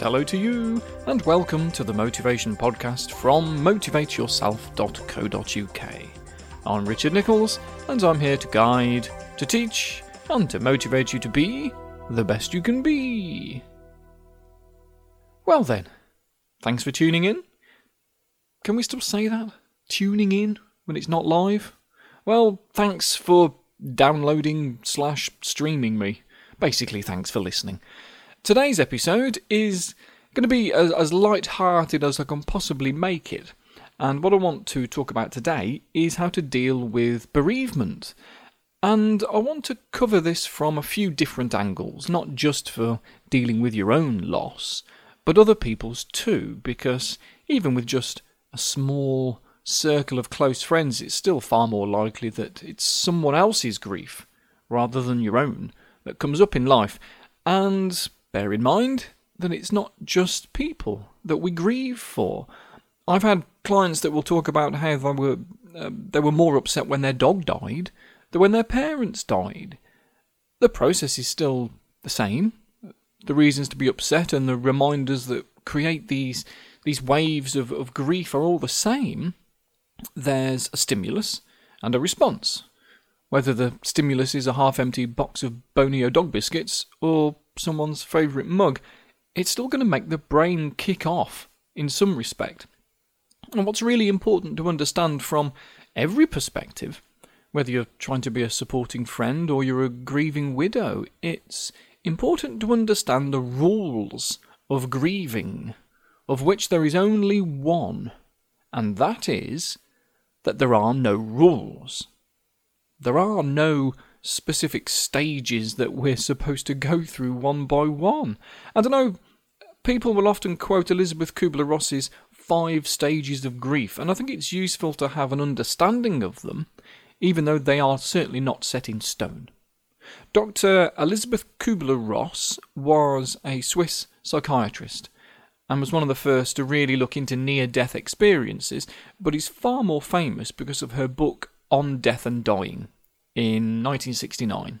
And hello to you, and welcome to the Motivation Podcast from motivateyourself.co.uk. I'm Richard Nicholls, and I'm here to guide, to teach, and to motivate you to be the best you can be. Well then, thanks for tuning in. Can we still say that? Tuning in when it's not live? Well, thanks for downloading slash streaming me. Basically, thanks for listening. Today's episode is going to be as, as light-hearted as I can possibly make it. And what I want to talk about today is how to deal with bereavement. And I want to cover this from a few different angles, not just for dealing with your own loss, but other people's too, because even with just a small circle of close friends, it's still far more likely that it's someone else's grief rather than your own that comes up in life. And bear in mind that it's not just people that we grieve for. I've had clients that will talk about how they were uh, they were more upset when their dog died than when their parents died. The process is still the same. The reasons to be upset and the reminders that create these these waves of, of grief are all the same. There's a stimulus and a response. Whether the stimulus is a half empty box of Bonio dog biscuits or someone's favourite mug, it's still going to make the brain kick off in some respect. And what's really important to understand from every perspective, whether you're trying to be a supporting friend or you're a grieving widow, it's important to understand the rules of grieving, of which there is only one, and that is that there are no rules. There are no specific stages that we're supposed to go through one by one. I don't know, people will often quote Elisabeth Kubler Ross's five stages of grief, and I think it's useful to have an understanding of them, even though they are certainly not set in stone. Dr. Elisabeth Kubler Ross was a Swiss psychiatrist and was one of the first to really look into near death experiences, but is far more famous because of her book On Death and Dying in 1969,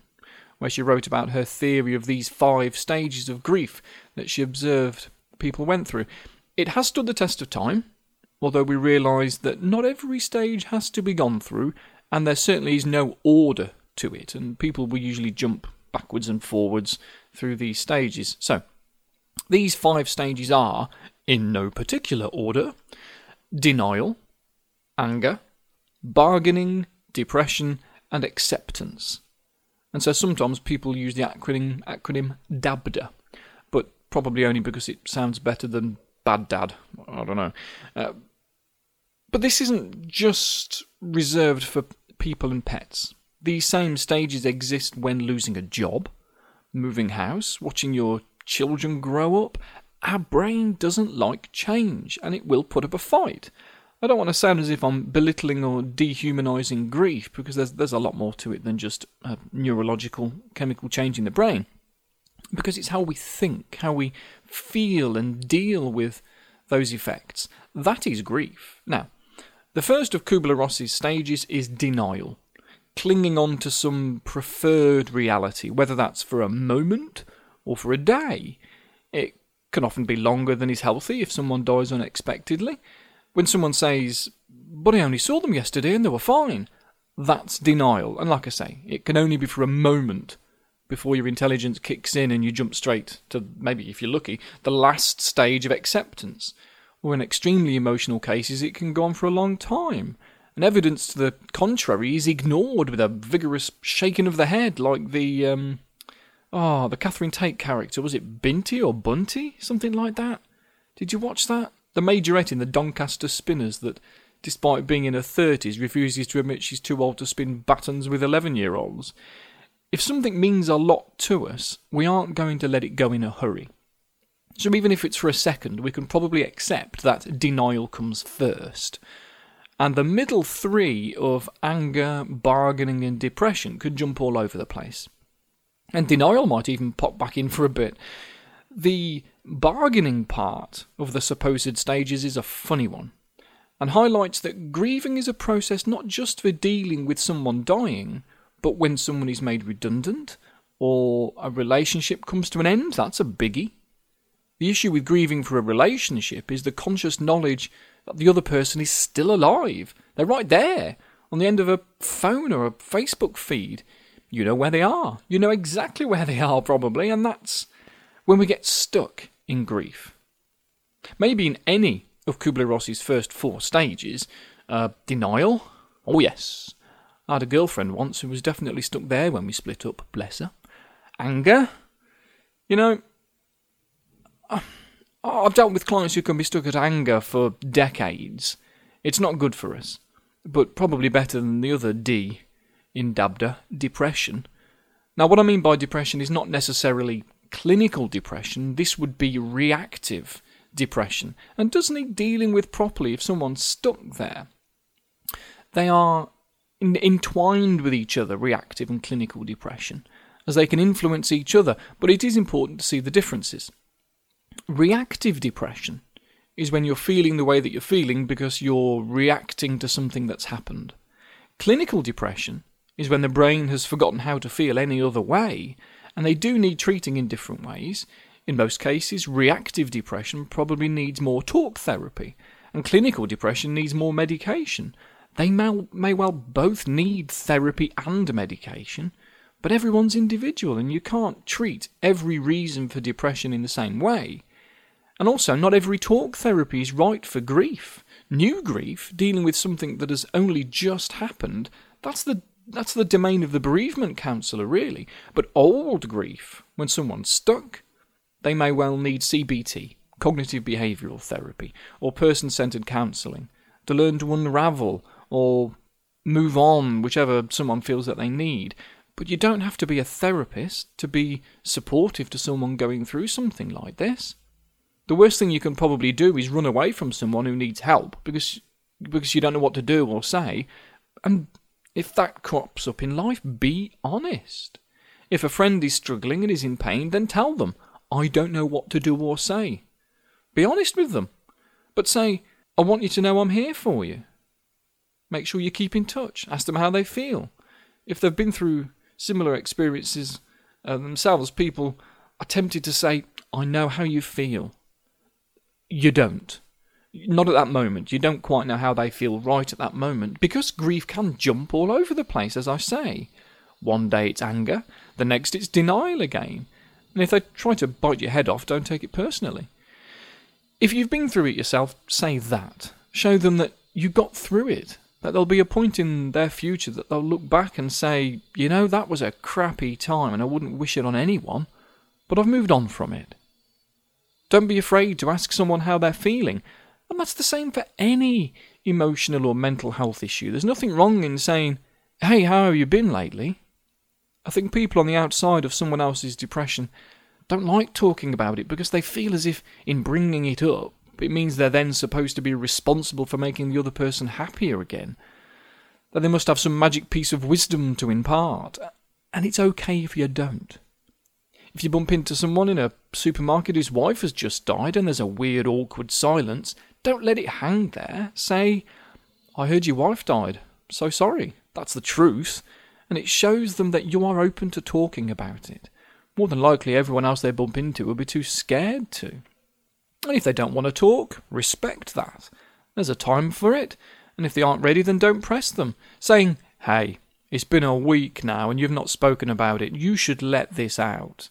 where she wrote about her theory of these five stages of grief that she observed people went through. It has stood the test of time, although we realise that not every stage has to be gone through, and there certainly is no order to it, and people will usually jump backwards and forwards through these stages. So, these five stages are, in no particular order, denial, anger, bargaining, depression, and acceptance. And so sometimes people use the acronym acronym DABDA, but probably only because it sounds better than bad dad. I don't know. Uh, but this isn't just reserved for people and pets. These same stages exist when losing a job, moving house, watching your children grow up. Our brain doesn't like change and it will put up a fight. I don't want to sound as if I'm belittling or dehumanizing grief because there's there's a lot more to it than just a neurological chemical change in the brain. Because it's how we think, how we feel and deal with those effects. That is grief. Now, the first of Kubler Ross's stages is denial, clinging on to some preferred reality, whether that's for a moment or for a day. It can often be longer than is healthy if someone dies unexpectedly. When someone says, but I only saw them yesterday and they were fine, that's denial. And like I say, it can only be for a moment before your intelligence kicks in and you jump straight to maybe, if you're lucky, the last stage of acceptance. Or in extremely emotional cases, it can go on for a long time. And evidence to the contrary is ignored with a vigorous shaking of the head, like the um, oh, the Catherine Tate character. Was it Binty or Bunty? Something like that. Did you watch that? The majorette in the Doncaster Spinners that, despite being in her 30s, refuses to admit she's too old to spin battens with 11 year olds. If something means a lot to us, we aren't going to let it go in a hurry. So even if it's for a second, we can probably accept that denial comes first. And the middle three of anger, bargaining, and depression could jump all over the place. And denial might even pop back in for a bit. The bargaining part of the supposed stages is a funny one, and highlights that grieving is a process not just for dealing with someone dying, but when someone is made redundant or a relationship comes to an end, that's a biggie. The issue with grieving for a relationship is the conscious knowledge that the other person is still alive. They're right there, on the end of a phone or a Facebook feed. You know where they are. You know exactly where they are, probably, and that's when we get stuck in grief. Maybe in any of Kubler Ross's first four stages uh, denial. Oh, yes. I had a girlfriend once who was definitely stuck there when we split up, bless her. Anger. You know, I've dealt with clients who can be stuck at anger for decades. It's not good for us, but probably better than the other D in DABDA, depression. Now, what I mean by depression is not necessarily clinical depression, this would be reactive depression and does need dealing with properly if someone's stuck there. They are in- entwined with each other, reactive and clinical depression, as they can influence each other, but it is important to see the differences. Reactive depression is when you're feeling the way that you're feeling because you're reacting to something that's happened. Clinical depression is when the brain has forgotten how to feel any other way, and they do need treating in different ways. In most cases, reactive depression probably needs more talk therapy, and clinical depression needs more medication. They may, may well both need therapy and medication, but everyone's individual, and you can't treat every reason for depression in the same way. And also, not every talk therapy is right for grief. New grief, dealing with something that has only just happened, that's the that's the domain of the bereavement counsellor, really. But old grief, when someone's stuck, they may well need CBT, cognitive behavioural therapy, or person centred counselling to learn to unravel or move on, whichever someone feels that they need. But you don't have to be a therapist to be supportive to someone going through something like this. The worst thing you can probably do is run away from someone who needs help because because you don't know what to do or say. And if that crops up in life, be honest. If a friend is struggling and is in pain, then tell them, I don't know what to do or say. Be honest with them. But say, I want you to know I'm here for you. Make sure you keep in touch. Ask them how they feel. If they've been through similar experiences uh, themselves, people are tempted to say, I know how you feel. You don't. Not at that moment. You don't quite know how they feel right at that moment because grief can jump all over the place, as I say. One day it's anger, the next it's denial again. And if they try to bite your head off, don't take it personally. If you've been through it yourself, say that. Show them that you got through it that there'll be a point in their future that they'll look back and say, you know, that was a crappy time and I wouldn't wish it on anyone, but I've moved on from it. Don't be afraid to ask someone how they're feeling, and that's the same for any emotional or mental health issue. There's nothing wrong in saying, hey, how have you been lately? I think people on the outside of someone else's depression don't like talking about it because they feel as if, in bringing it up, it means they're then supposed to be responsible for making the other person happier again. That they must have some magic piece of wisdom to impart. And it's okay if you don't. If you bump into someone in a supermarket whose wife has just died and there's a weird, awkward silence, don't let it hang there. Say, I heard your wife died. So sorry. That's the truth. And it shows them that you are open to talking about it. More than likely, everyone else they bump into will be too scared to. And if they don't want to talk, respect that. There's a time for it, and if they aren't ready, then don't press them, saying, Hey, it's been a week now and you've not spoken about it. You should let this out.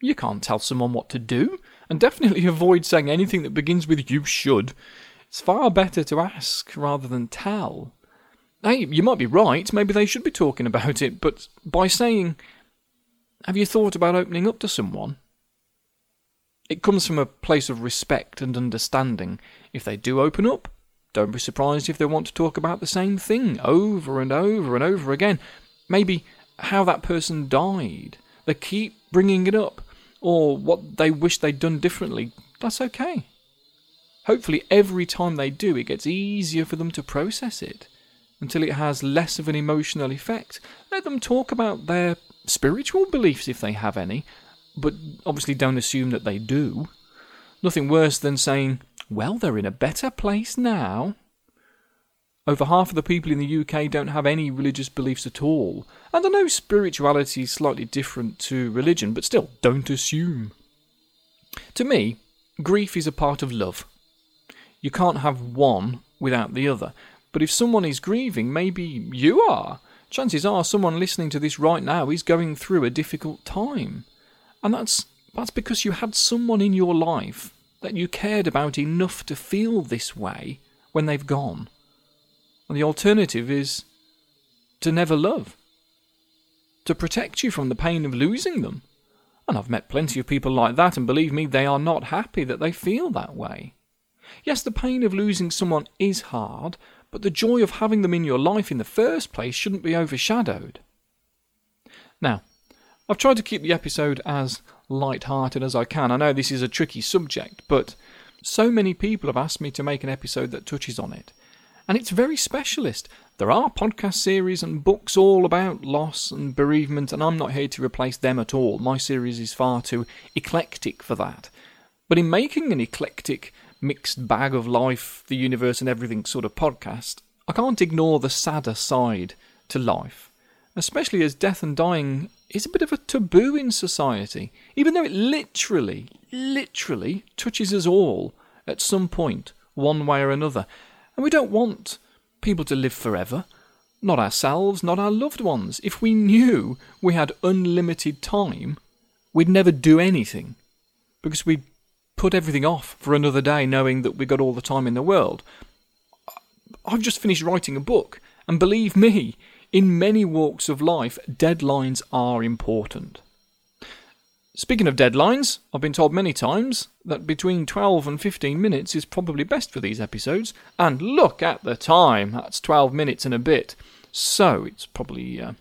You can't tell someone what to do, and definitely avoid saying anything that begins with you should. It's far better to ask rather than tell. Hey, you might be right, maybe they should be talking about it, but by saying, Have you thought about opening up to someone? It comes from a place of respect and understanding. If they do open up, don't be surprised if they want to talk about the same thing over and over and over again. Maybe how that person died. They keep bringing it up, or what they wish they'd done differently. That's okay. Hopefully, every time they do, it gets easier for them to process it until it has less of an emotional effect. Let them talk about their spiritual beliefs if they have any, but obviously don't assume that they do. Nothing worse than saying, well, they're in a better place now. Over half of the people in the UK don't have any religious beliefs at all. And I know spirituality is slightly different to religion, but still, don't assume. To me, grief is a part of love. You can't have one without the other. But if someone is grieving, maybe you are. Chances are someone listening to this right now is going through a difficult time. And that's that's because you had someone in your life that you cared about enough to feel this way when they've gone. And the alternative is to never love, to protect you from the pain of losing them. And I've met plenty of people like that, and believe me, they are not happy that they feel that way. Yes, the pain of losing someone is hard, but the joy of having them in your life in the first place shouldn't be overshadowed. Now, I've tried to keep the episode as light-hearted as I can. I know this is a tricky subject, but so many people have asked me to make an episode that touches on it. And it's very specialist. There are podcast series and books all about loss and bereavement, and I'm not here to replace them at all. My series is far too eclectic for that. But in making an eclectic, mixed bag of life, the universe, and everything sort of podcast, I can't ignore the sadder side to life, especially as death and dying is a bit of a taboo in society, even though it literally, literally touches us all at some point, one way or another. And we don't want people to live forever. Not ourselves, not our loved ones. If we knew we had unlimited time, we'd never do anything. Because we put everything off for another day knowing that we've got all the time in the world. I've just finished writing a book, and believe me, in many walks of life, deadlines are important. Speaking of deadlines, I've been told many times that between 12 and 15 minutes is probably best for these episodes, and look at the time, that's 12 minutes and a bit. So it's probably uh,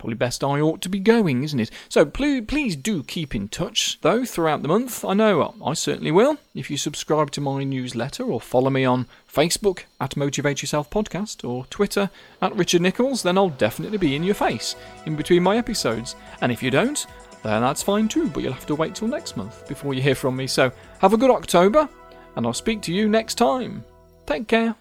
Probably best I ought to be going, isn't it? So please, please do keep in touch, though, throughout the month. I know I certainly will. If you subscribe to my newsletter or follow me on Facebook at Motivate Yourself Podcast or Twitter at Richard Nicholls, then I'll definitely be in your face in between my episodes. And if you don't, then that's fine too, but you'll have to wait till next month before you hear from me. So have a good October, and I'll speak to you next time. Take care.